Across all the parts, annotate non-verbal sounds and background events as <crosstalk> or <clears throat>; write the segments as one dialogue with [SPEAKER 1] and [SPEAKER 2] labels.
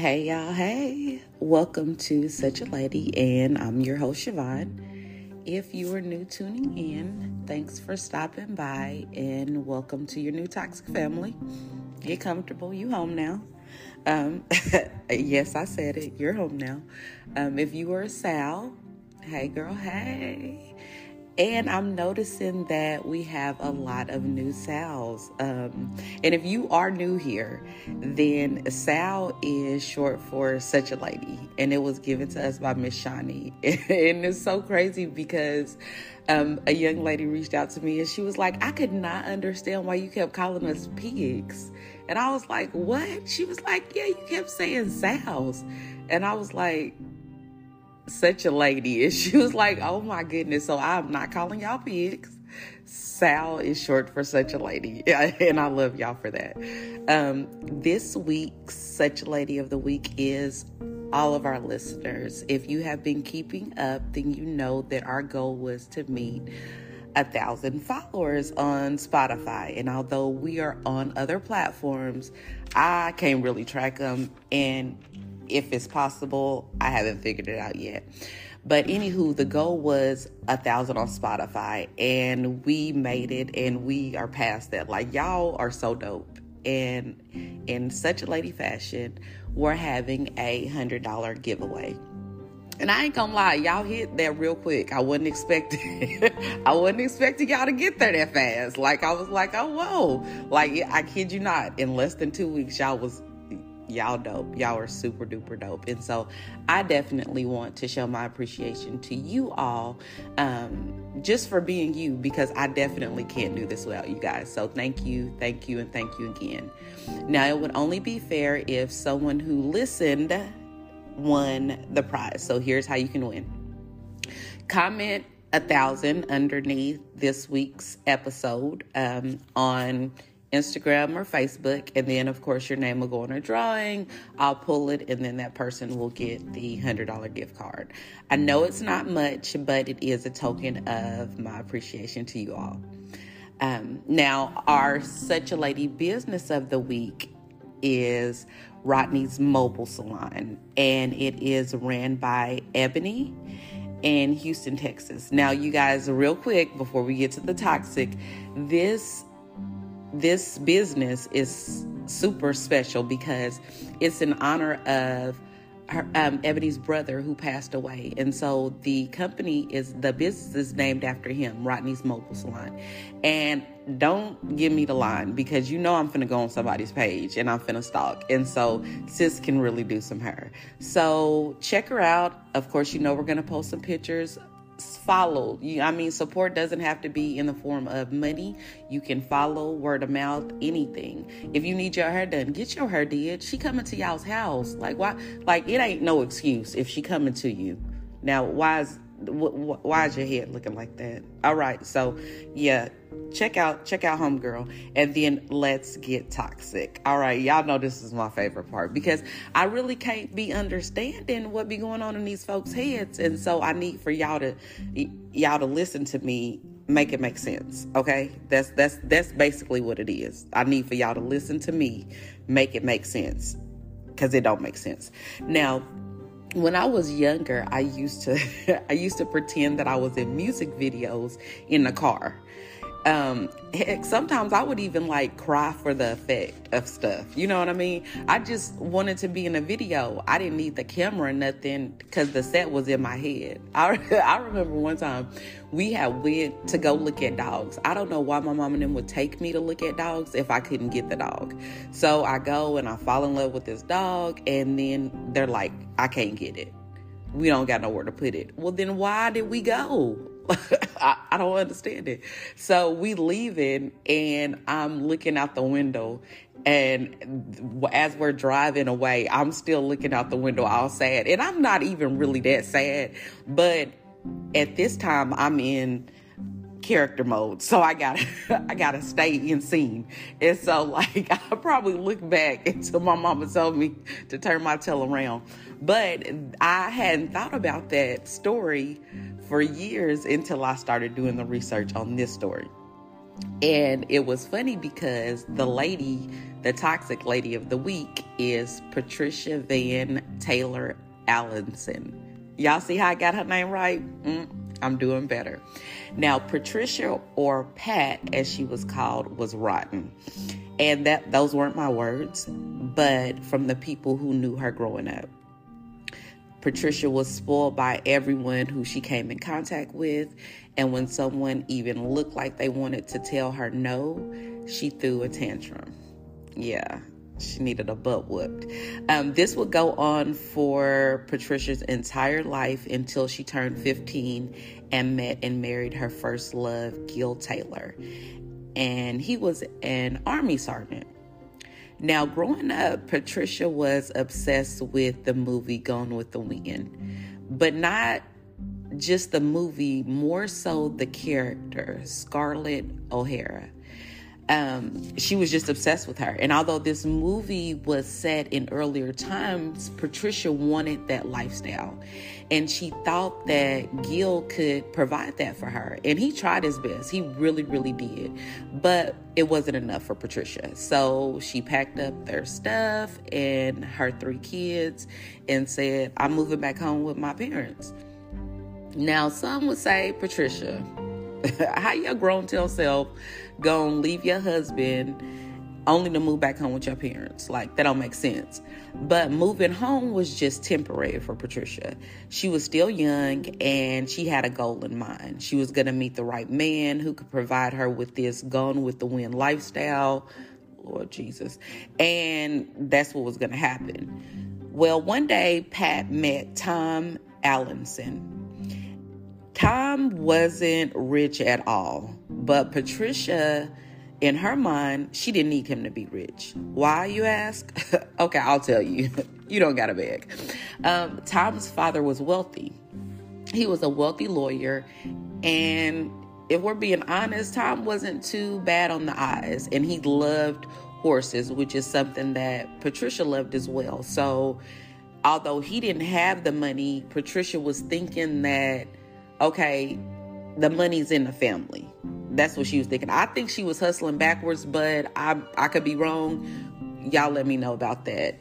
[SPEAKER 1] Hey y'all, hey. Welcome to Such a Lady, and I'm your host, Siobhan. If you are new tuning in, thanks for stopping by and welcome to your new toxic family. Get comfortable, you home now. Um, <laughs> yes, I said it, you're home now. Um, if you are a Sal, hey girl, hey. And I'm noticing that we have a lot of new Sals. Um, and if you are new here, then Sal is short for such a lady. And it was given to us by Miss Shawnee. <laughs> and it's so crazy because um, a young lady reached out to me and she was like, I could not understand why you kept calling us pigs. And I was like, What? She was like, Yeah, you kept saying Sals. And I was like, such a lady. And she was like, oh my goodness. So I'm not calling y'all pigs. Sal is short for such a lady. <laughs> And I love y'all for that. Um, this week's Such a Lady of the Week is all of our listeners. If you have been keeping up, then you know that our goal was to meet a thousand followers on Spotify. And although we are on other platforms, I can't really track them. And if it's possible. I haven't figured it out yet. But anywho, the goal was a thousand on Spotify, and we made it, and we are past that. Like y'all are so dope, and in such a lady fashion, we're having a hundred dollar giveaway. And I ain't gonna lie, y'all hit that real quick. I wasn't expecting, <laughs> I wasn't expecting y'all to get there that fast. Like I was like, oh whoa, like I kid you not, in less than two weeks, y'all was y'all dope. Y'all are super duper dope. And so I definitely want to show my appreciation to you all um, just for being you because I definitely can't do this without you guys. So thank you, thank you, and thank you again. Now, it would only be fair if someone who listened won the prize. So here's how you can win comment a thousand underneath this week's episode um, on Instagram or Facebook, and then of course your name will go on a drawing. I'll pull it, and then that person will get the hundred dollar gift card. I know it's not much, but it is a token of my appreciation to you all. Um, now, our Such a Lady business of the week is Rodney's Mobile Salon, and it is ran by Ebony in Houston, Texas. Now, you guys, real quick before we get to the toxic, this this business is super special because it's in honor of her, um, Ebony's brother who passed away. And so the company is, the business is named after him, Rodney's Mobile Salon. And don't give me the line because you know I'm finna go on somebody's page and I'm finna stalk. And so sis can really do some hair. So check her out. Of course, you know we're gonna post some pictures follow. You, I mean, support doesn't have to be in the form of money. You can follow, word of mouth, anything. If you need your hair done, get your hair did. She coming to y'all's house. Like why? Like it ain't no excuse if she coming to you. Now, why is why is your head looking like that? All right, so yeah, check out check out Homegirl, and then let's get toxic. All right, y'all know this is my favorite part because I really can't be understanding what be going on in these folks' heads, and so I need for y'all to y'all to listen to me make it make sense okay that's that's that's basically what it is i need for y'all to listen to me make it make sense because it don't make sense now when I was younger, I used to <laughs> I used to pretend that I was in music videos in the car um heck, sometimes i would even like cry for the effect of stuff. You know what i mean? I just wanted to be in a video. I didn't need the camera nothing because the set was in my head. <laughs> I, I remember one time we had went to go look at dogs. I don't know why my mom and them would take me to look at dogs if i couldn't get the dog. So i go and i fall in love with this dog and then they're like i can't get it. We don't got nowhere to put it. Well then why did we go <laughs> I, I, don't understand it. So we leaving, and I'm looking out the window, and as we're driving away, I'm still looking out the window, all sad, and I'm not even really that sad, but at this time, I'm in character mode. So i gotta <laughs> i gotta stay in scene. And so <laughs> like i probably look back until my mama told me to turn my tail around. But i hadn't thought about that story for years until I started doing the research on this story. And it was funny because the lady The toxic lady of the week is Patricia Van Taylor Allanson. Y'all see how I got her name right? Mm, I'm doing better. Now, Patricia or Pat, as she was called, was rotten. And that those weren't my words, but from the people who knew her growing up. Patricia was spoiled by everyone who she came in contact with, and when someone even looked like they wanted to tell her no, she threw a tantrum. Yeah, she needed a butt whooped. Um, this would go on for Patricia's entire life until she turned 15 and met and married her first love, Gil Taylor. And he was an army sergeant. Now, growing up, Patricia was obsessed with the movie Gone with the Wind, but not just the movie, more so the character, Scarlett O'Hara um, she was just obsessed with her. And although this movie was set in earlier times, Patricia wanted that lifestyle. And she thought that Gil could provide that for her. And he tried his best. He really, really did. But it wasn't enough for Patricia. So she packed up their stuff and her three kids and said, I'm moving back home with my parents. Now, some would say, Patricia, <laughs> how your grown tell self gonna leave your husband only to move back home with your parents. Like that don't make sense. But moving home was just temporary for Patricia. She was still young and she had a goal in mind. She was gonna meet the right man who could provide her with this gone with the wind lifestyle. Lord Jesus. And that's what was gonna happen. Well, one day Pat met Tom Allanson Tom wasn't rich at all, but Patricia, in her mind, she didn't need him to be rich. Why, you ask? <laughs> okay, I'll tell you. <laughs> you don't gotta beg. Um, Tom's father was wealthy. He was a wealthy lawyer, and if we're being honest, Tom wasn't too bad on the eyes, and he loved horses, which is something that Patricia loved as well. So, although he didn't have the money, Patricia was thinking that okay, the money's in the family. That's what she was thinking. I think she was hustling backwards, but I I could be wrong. Y'all let me know about that.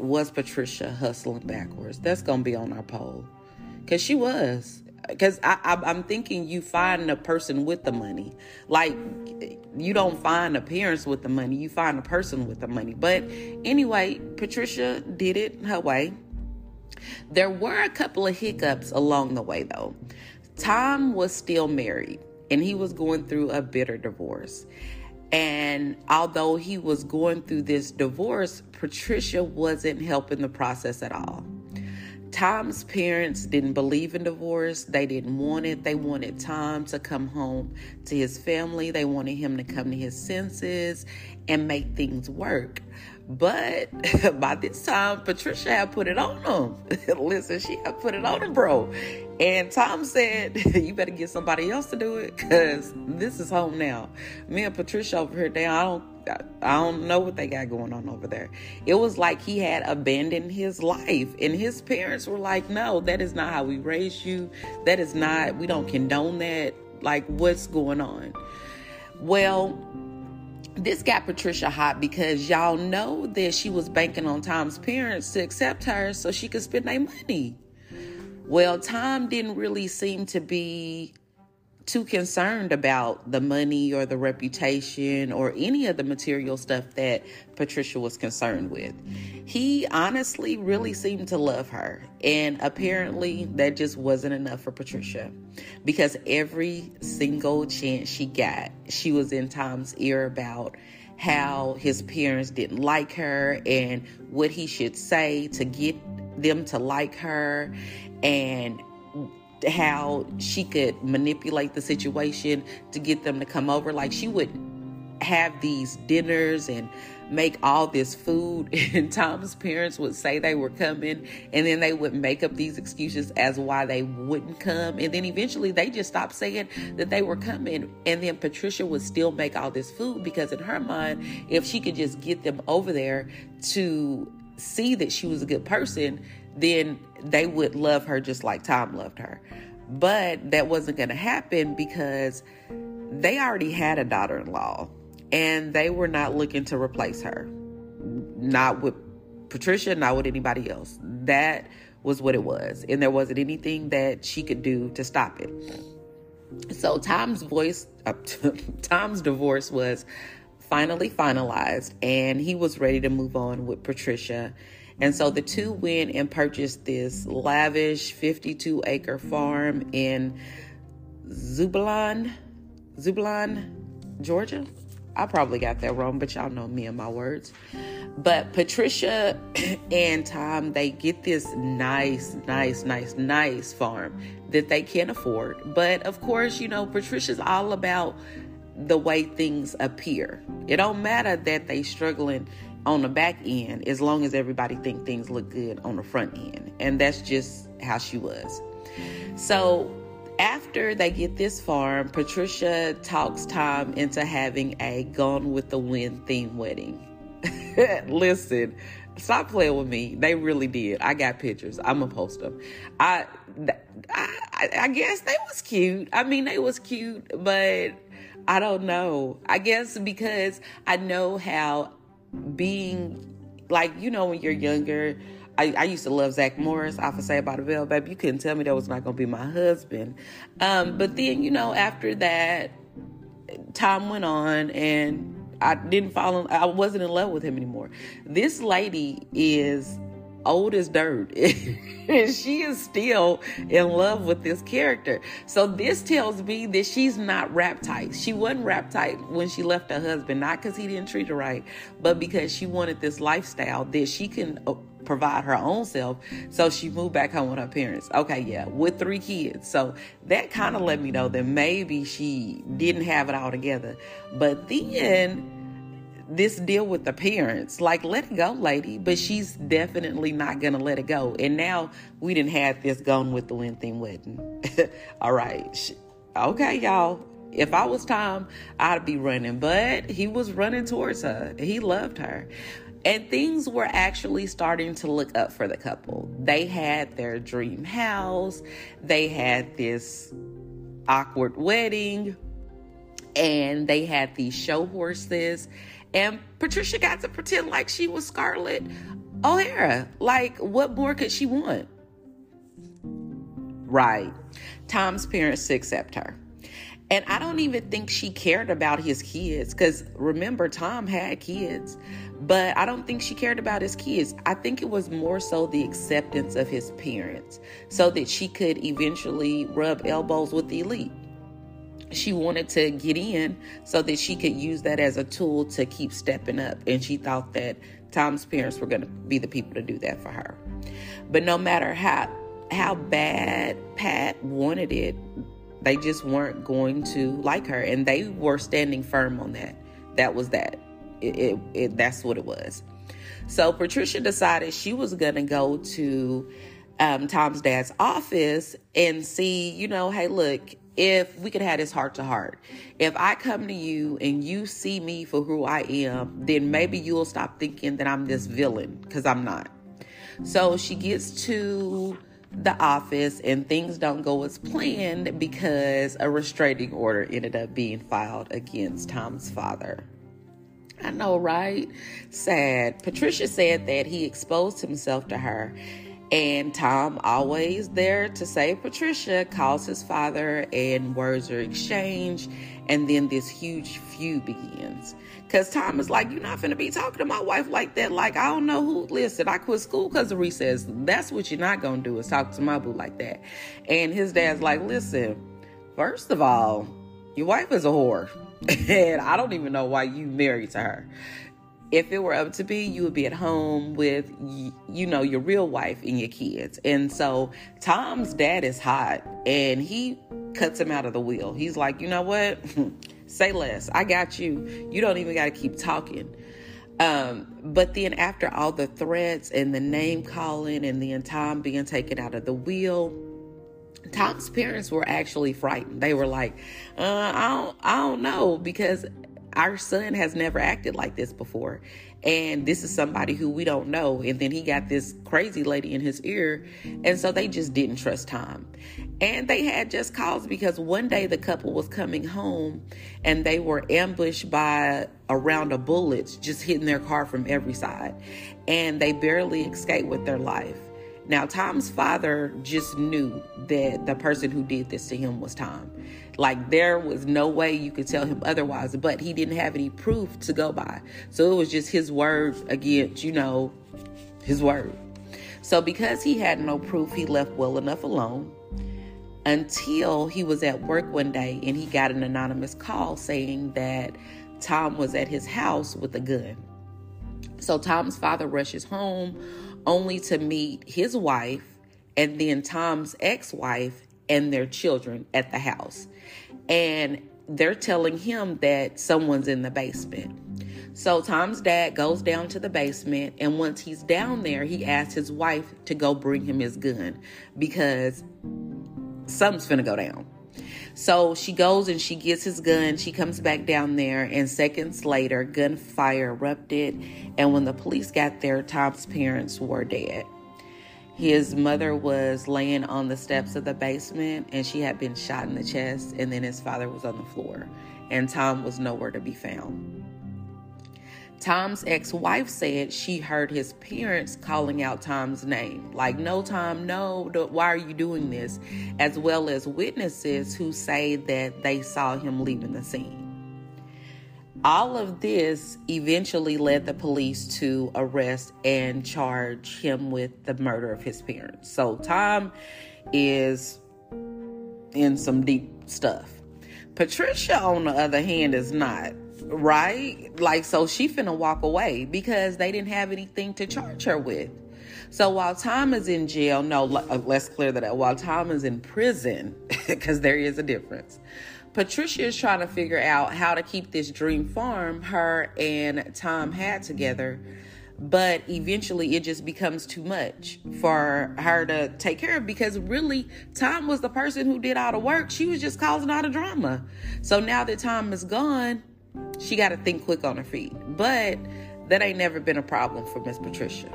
[SPEAKER 1] Was Patricia hustling backwards? That's gonna be on our poll, cause she was. Cause I, I I'm thinking you find a person with the money, like you don't find a parents with the money. You find a person with the money. But anyway, Patricia did it her way. There were a couple of hiccups along the way, though. Tom was still married and he was going through a bitter divorce. And although he was going through this divorce, Patricia wasn't helping the process at all. Tom's parents didn't believe in divorce. They didn't want it. They wanted Tom to come home to his family. They wanted him to come to his senses and make things work. But <laughs> by this time, Patricia had put it on him. <laughs> Listen, she had put it on him, bro. And Tom said, <laughs> You better get somebody else to do it because this is home now. Me and Patricia over here, now, I don't. I don't know what they got going on over there. It was like he had abandoned his life, and his parents were like, No, that is not how we raised you. That is not, we don't condone that. Like, what's going on? Well, this got Patricia hot because y'all know that she was banking on Tom's parents to accept her so she could spend their money. Well, Tom didn't really seem to be too concerned about the money or the reputation or any of the material stuff that Patricia was concerned with. He honestly really seemed to love her, and apparently that just wasn't enough for Patricia because every single chance she got, she was in Tom's ear about how his parents didn't like her and what he should say to get them to like her and how she could manipulate the situation to get them to come over. Like she would have these dinners and make all this food <laughs> and Tom's parents would say they were coming and then they would make up these excuses as why they wouldn't come and then eventually they just stopped saying that they were coming and then Patricia would still make all this food because in her mind if she could just get them over there to see that she was a good person then they would love her just like Tom loved her. But that wasn't going to happen because they already had a daughter in law. and they were not looking to replace her. Not with Patricia, not with anybody else. That was what it was. And there wasn't anything that she could do to stop it. So Tom's voice, uh, <laughs> Tom's divorce was finally finalized, and he was ready to move on with Patricia. And so the two went and purchased this lavish 52 acre farm in Zebulon, Zebulon, Georgia. I probably got that wrong, but y'all know me and my words. But Patricia <clears throat> and Tom, they get this nice, nice, nice, nice farm that they can afford. But of course, you know, Patricia's all about the way things appear. It don't matter that they struggling on the back end as long as everybody think things look good on the front end. And that's just how she was. So after they get this farm, Patricia talks Tom into having a Gone with the Wind theme wedding. <laughs> Listen, stop playing with me. They really did. I got pictures. I'm gonna post them. I, I, I guess they was cute. I mean, they was cute, but I don't know. I guess because I know how being like you know when you're younger I, I, used to love Zach Morris I would say about a Bell, baby. You couldn't tell me that was not going to be my husband. Um, but then, you know, after that, time went on and I didn't fall in, I wasn't in love with him anymore. This lady is old as dirt. <laughs> and she is still in love with this character. So this tells me that she's not rap tight. She wasn't rap tight when she left her husband, not because he didn't treat her right, but because she wanted this lifestyle that she can uh, provide her own self. So she moved back home with her parents. Okay, yeah, with three kids. So that kind of let me know that maybe she didn't have it all together. But then this deal with the parents. Like, let it go, lady. But she's definitely not gonna let it go. And now we didn't have this gone with the wind theme wedding. <laughs> All right. Okay, y'all. If I was Tom, I'd be running. But he was running towards her. He loved her. And things were actually starting to look up for the couple. They had their dream house, they had this awkward wedding, and they had these show horses and Patricia got to pretend like she was Scarlett O'Hara. Like, what more could she want? Right. Tom's parents accept her. And I don't even think she cared about his kids because remember, Tom had kids, but I don't think she cared about his kids. I think it was more so the acceptance of his parents so that she could eventually rub elbows with the elite she wanted to get in so that she could use that as a tool to keep stepping up. And she thought that Tom's parents were going to be the people to do that for her. But no matter how how bad Pat wanted it, they just weren't going to like her, and they were standing firm on that. That was that. It, it, it that's what it was. So Patricia decided she was going to go to um, Tom's dad's office and see, you know, hey, look, if we could have this heart to heart. If I come to you and you see me for who I am, then maybe you'll stop thinking that I'm this villain because I'm not. So she gets to the office and things don't go as planned because a restraining order ended up being filed against Tom's father. I know, right? Sad. Patricia said that he exposed himself to her and Tom, always there to save Patricia, calls his father, and words are exchanged. And then this huge feud begins. Because Tom is like, You're not going to be talking to my wife like that. Like, I don't know who. Listen, I quit school because of recess. That's what you're not going to do is talk to my boo like that. And his dad's like, Listen, first of all, your wife is a whore. <laughs> and I don't even know why you married to her if it were up to be, you would be at home with, you know, your real wife and your kids. And so Tom's dad is hot and he cuts him out of the wheel. He's like, you know what? <laughs> Say less. I got you. You don't even got to keep talking. Um, but then after all the threats and the name calling and then Tom being taken out of the wheel, Tom's parents were actually frightened. They were like, uh, I don't, I don't know because our son has never acted like this before. And this is somebody who we don't know. And then he got this crazy lady in his ear. And so they just didn't trust Tom. And they had just cause because one day the couple was coming home and they were ambushed by a round of bullets just hitting their car from every side. And they barely escaped with their life. Now, Tom's father just knew that the person who did this to him was Tom. Like, there was no way you could tell him otherwise, but he didn't have any proof to go by. So it was just his word against, you know, his word. So, because he had no proof, he left well enough alone until he was at work one day and he got an anonymous call saying that Tom was at his house with a gun. So, Tom's father rushes home only to meet his wife and then Tom's ex wife and their children at the house. And they're telling him that someone's in the basement. So Tom's dad goes down to the basement, and once he's down there, he asks his wife to go bring him his gun because something's gonna go down. So she goes and she gets his gun. She comes back down there, and seconds later, gunfire erupted. And when the police got there, Tom's parents were dead. His mother was laying on the steps of the basement and she had been shot in the chest, and then his father was on the floor, and Tom was nowhere to be found. Tom's ex wife said she heard his parents calling out Tom's name, like, No, Tom, no, why are you doing this? As well as witnesses who say that they saw him leaving the scene. All of this eventually led the police to arrest and charge him with the murder of his parents. So Tom is in some deep stuff. Patricia, on the other hand, is not right? Like, so she finna walk away because they didn't have anything to charge her with. So while Tom is in jail, no, uh, let's clear that up. While Tom is in prison, <laughs> because there is a difference, Patricia is trying to figure out how to keep this dream farm her and Tom had together. But eventually it just becomes too much for her to take care of because really Tom was the person who did all the work. She was just causing all the drama. So now that Tom is gone, she got to think quick on her feet. But that ain't never been a problem for Miss Patricia.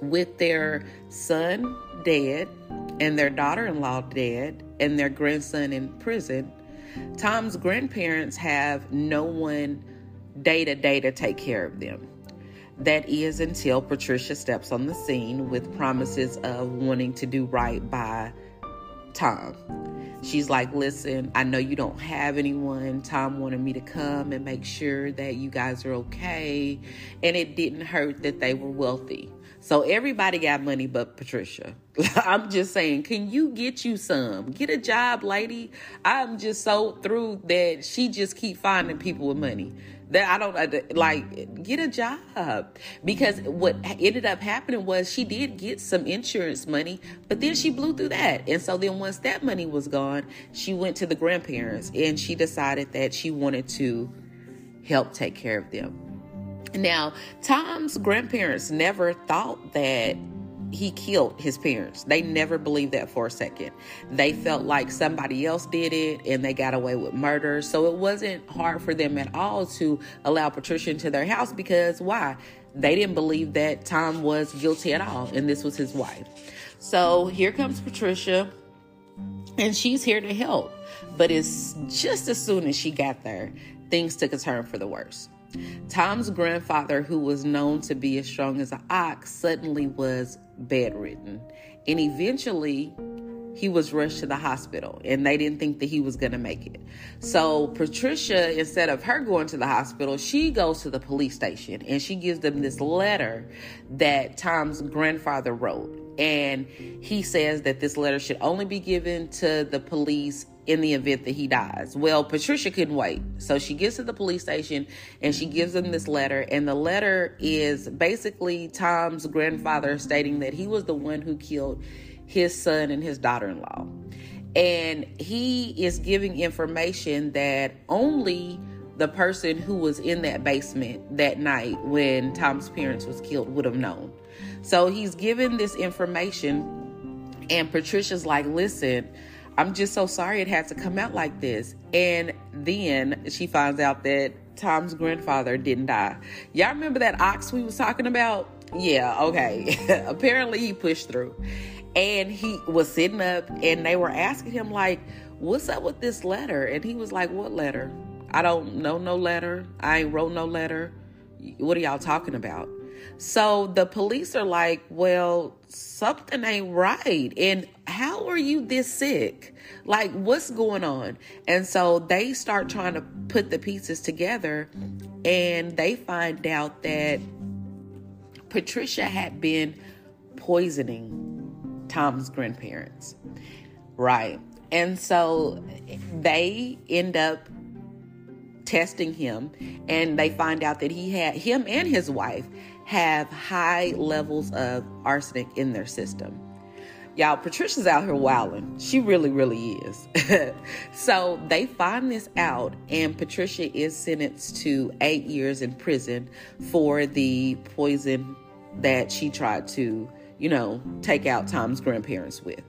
[SPEAKER 1] With their son dead and their daughter in law dead and their grandson in prison, Tom's grandparents have no one day to day to take care of them. That is until Patricia steps on the scene with promises of wanting to do right by Tom. She's like, Listen, I know you don't have anyone. Tom wanted me to come and make sure that you guys are okay. And it didn't hurt that they were wealthy. So everybody got money but Patricia. <laughs> I'm just saying, can you get you some? Get a job, lady. I'm just so through that she just keep finding people with money that I don't uh, like get a job because what ended up happening was she did get some insurance money, but then she blew through that. And so then once that money was gone, she went to the grandparents and she decided that she wanted to help take care of them. Now, Tom's grandparents never thought that he killed his parents. They never believed that for a second. They felt like somebody else did it and they got away with murder. So it wasn't hard for them at all to allow Patricia into their house because why? They didn't believe that Tom was guilty at all and this was his wife. So here comes Patricia and she's here to help. But it's just as soon as she got there, things took a turn for the worse. Tom's grandfather, who was known to be as strong as an ox, suddenly was bedridden. And eventually, he was rushed to the hospital and they didn't think that he was going to make it. So, Patricia, instead of her going to the hospital, she goes to the police station and she gives them this letter that Tom's grandfather wrote. And he says that this letter should only be given to the police in the event that he dies. Well, Patricia couldn't wait. So she gets to the police station and she gives them this letter. And the letter is basically Tom's grandfather stating that he was the one who killed his son and his daughter in law. And he is giving information that only the person who was in that basement that night when Tom's parents was killed would have known. So he's given this information and Patricia's like, "Listen, I'm just so sorry it had to come out like this. And then she finds out that Tom's grandfather didn't die. Y'all remember that ox we was talking about? Yeah, okay. <laughs> Apparently he pushed through. And he was sitting up and they were asking him like, "What's up with this letter?" And he was like, "What letter? I don't know no letter. I ain't wrote no letter. What are y'all talking about?" So the police are like, well, something ain't right. And how are you this sick? Like, what's going on? And so they start trying to put the pieces together and they find out that Patricia had been poisoning Tom's grandparents. Right. And so they end up testing him and they find out that he had him and his wife have high levels of arsenic in their system. Y'all, Patricia's out here wilding. She really, really is. <laughs> so they find this out, and Patricia is sentenced to eight years in prison for the poison that she tried to, you know, take out Tom's grandparents with.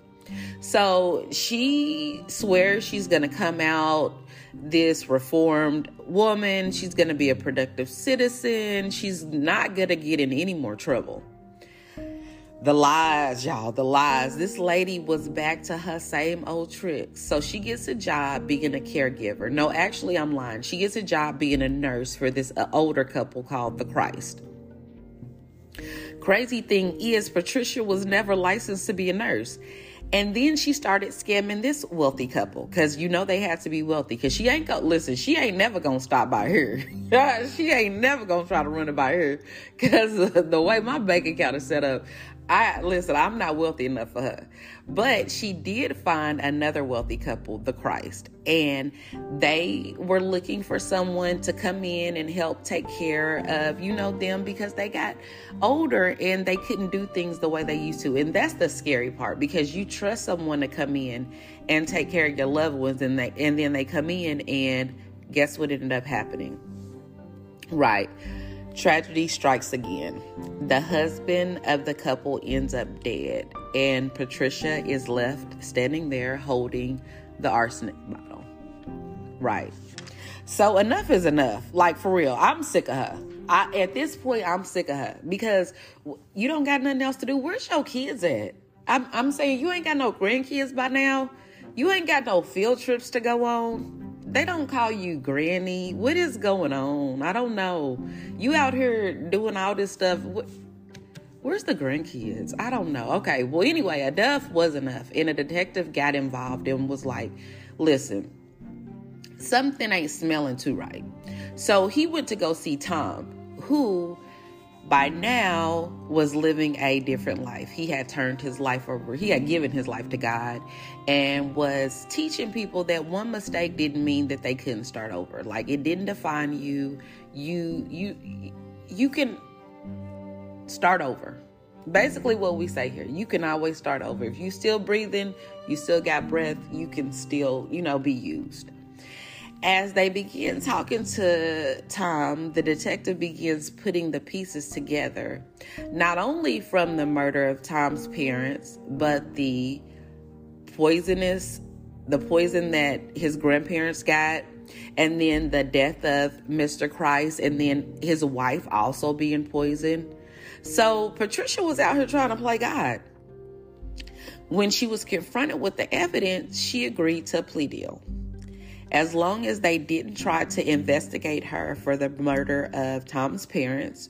[SPEAKER 1] So she swears she's going to come out this reformed woman. She's going to be a productive citizen. She's not going to get in any more trouble. The lies, y'all, the lies. This lady was back to her same old tricks. So she gets a job being a caregiver. No, actually, I'm lying. She gets a job being a nurse for this older couple called the Christ. Crazy thing is, Patricia was never licensed to be a nurse. And then she started scamming this wealthy couple because you know they had to be wealthy because she ain't go listen, she ain't never gonna stop by her. <laughs> she ain't never gonna try to run it by her because <laughs> the way my bank account is set up, I listen, I'm not wealthy enough for her. But she did find another wealthy couple, the Christ, and they were looking for someone to come in and help take care of, you know, them because they got older and they couldn't do things the way they used to. And that's the scary part because you trust someone to come in and take care of your loved ones and they and then they come in and guess what ended up happening? Right Tragedy strikes again. The husband of the couple ends up dead, and Patricia is left standing there holding the arsenic bottle. Right. So enough is enough. Like for real, I'm sick of her. I, at this point, I'm sick of her because you don't got nothing else to do. Where's your kids at? I'm, I'm saying you ain't got no grandkids by now. You ain't got no field trips to go on they don't call you granny. What is going on? I don't know. You out here doing all this stuff. Where's the grandkids? I don't know. Okay, well, anyway, enough was enough. And a detective got involved and was like, listen, something ain't smelling too right. So he went to go see Tom, who by now was living a different life. He had turned his life over. He had given his life to God and was teaching people that one mistake didn't mean that they couldn't start over. Like it didn't define you. You you you can start over. Basically what we say here, you can always start over. If you still breathing, you still got breath, you can still, you know, be used. As they begin talking to Tom, the detective begins putting the pieces together, not only from the murder of Tom's parents, but the poisonous, the poison that his grandparents got, and then the death of Mr. Christ, and then his wife also being poisoned. So Patricia was out here trying to play God. When she was confronted with the evidence, she agreed to a plea deal as long as they didn't try to investigate her for the murder of Tom's parents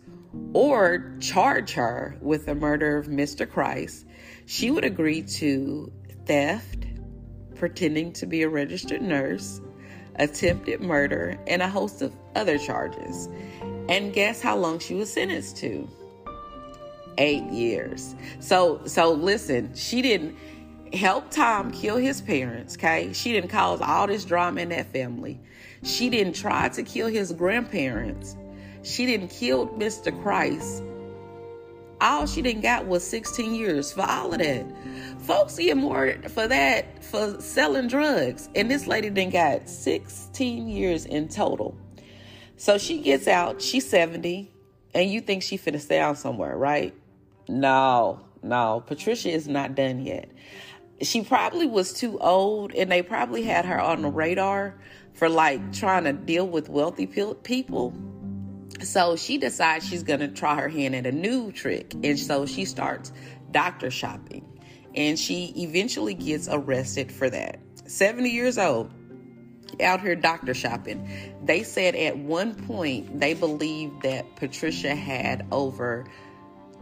[SPEAKER 1] or charge her with the murder of Mr. Christ, she would agree to theft, pretending to be a registered nurse, attempted murder, and a host of other charges. And guess how long she was sentenced to? Eight years. So so listen, she didn't help Tom kill his parents, okay? She didn't cause all this drama in that family. She didn't try to kill his grandparents. She didn't kill Mr. Christ. All she didn't got was 16 years for all of that. Folks get more for that for selling drugs. And this lady didn't got 16 years in total. So she gets out, she's 70, and you think she finna stay out somewhere, right? No, no. Patricia is not done yet she probably was too old and they probably had her on the radar for like trying to deal with wealthy people. So she decides she's going to try her hand at a new trick. And so she starts doctor shopping. And she eventually gets arrested for that. 70 years old, out here doctor shopping. They said at one point they believed that Patricia had over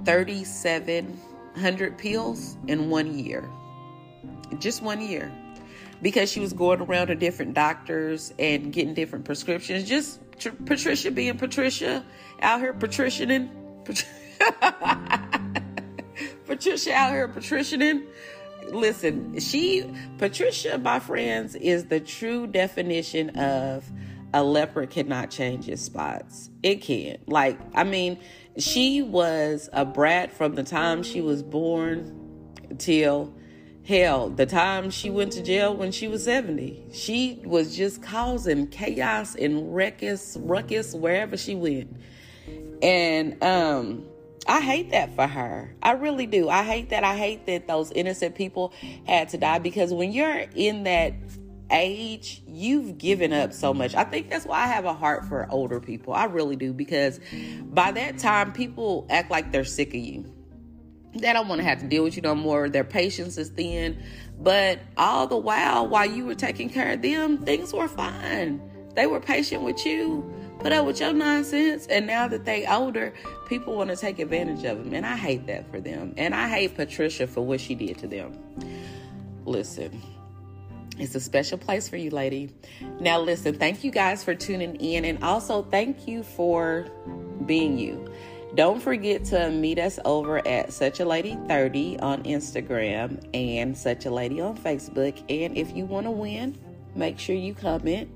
[SPEAKER 1] 3,700 pills in one year. Just one year. Because she was going around to different doctors and getting different prescriptions. Just tr- Patricia being Patricia out here patricianing. <laughs> Patricia out here patricianing listen, she, Patricia, my friends, is the true definition of a leopard cannot change its spots. It can. Like, I mean, she was a brat from the time she was born till hell, the time she went to jail when she was 70. She was just causing chaos and ruckus, ruckus wherever she went. And um I hate that for her. I really do. I hate that. I hate that those innocent people had to die because when you're in that age, you've given up so much. I think that's why I have a heart for older people. I really do because by that time, people act like they're sick of you. They don't want to have to deal with you no more. Their patience is thin. But all the while, while you were taking care of them, things were fine. They were patient with you put up with your nonsense. And now that they older, people want to take advantage of them. And I hate that for them. And I hate Patricia for what she did to them. Listen, it's a special place for you, lady. Now, listen, thank you guys for tuning in. And also, thank you for being you. Don't forget to meet us over at Such a Lady 30 on Instagram and Such a Lady on Facebook. And if you want to win, make sure you comment.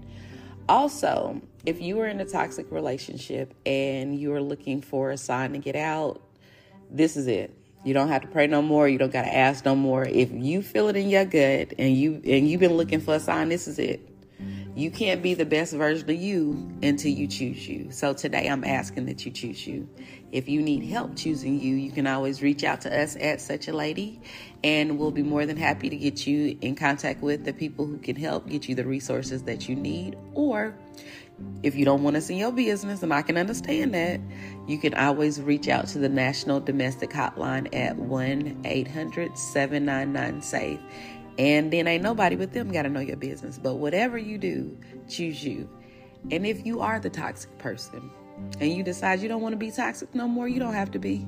[SPEAKER 1] Also, if you are in a toxic relationship and you are looking for a sign to get out, this is it. You don't have to pray no more. You don't got to ask no more. If you feel it in your gut and you and you've been looking for a sign, this is it. You can't be the best version of you until you choose you. So today I'm asking that you choose you. If you need help choosing you, you can always reach out to us at Such a Lady, and we'll be more than happy to get you in contact with the people who can help get you the resources that you need. Or if you don't want us in your business, and I can understand that, you can always reach out to the National Domestic Hotline at 1 800 799 SAFE and then ain't nobody but them got to know your business. But whatever you do, choose you. And if you are the toxic person and you decide you don't want to be toxic no more, you don't have to be.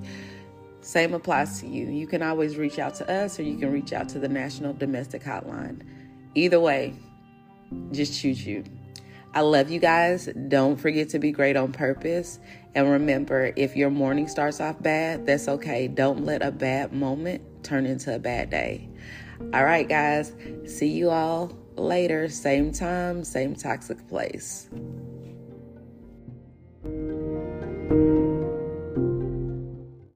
[SPEAKER 1] Same applies to you. You can always reach out to us or you can reach out to the National Domestic Hotline. Either way, just choose you. I love you guys. Don't forget to be great on purpose. And remember, if your morning starts off bad, that's okay. Don't let a bad moment turn into a bad day. All right, guys. See you all later. Same time, same toxic place thank you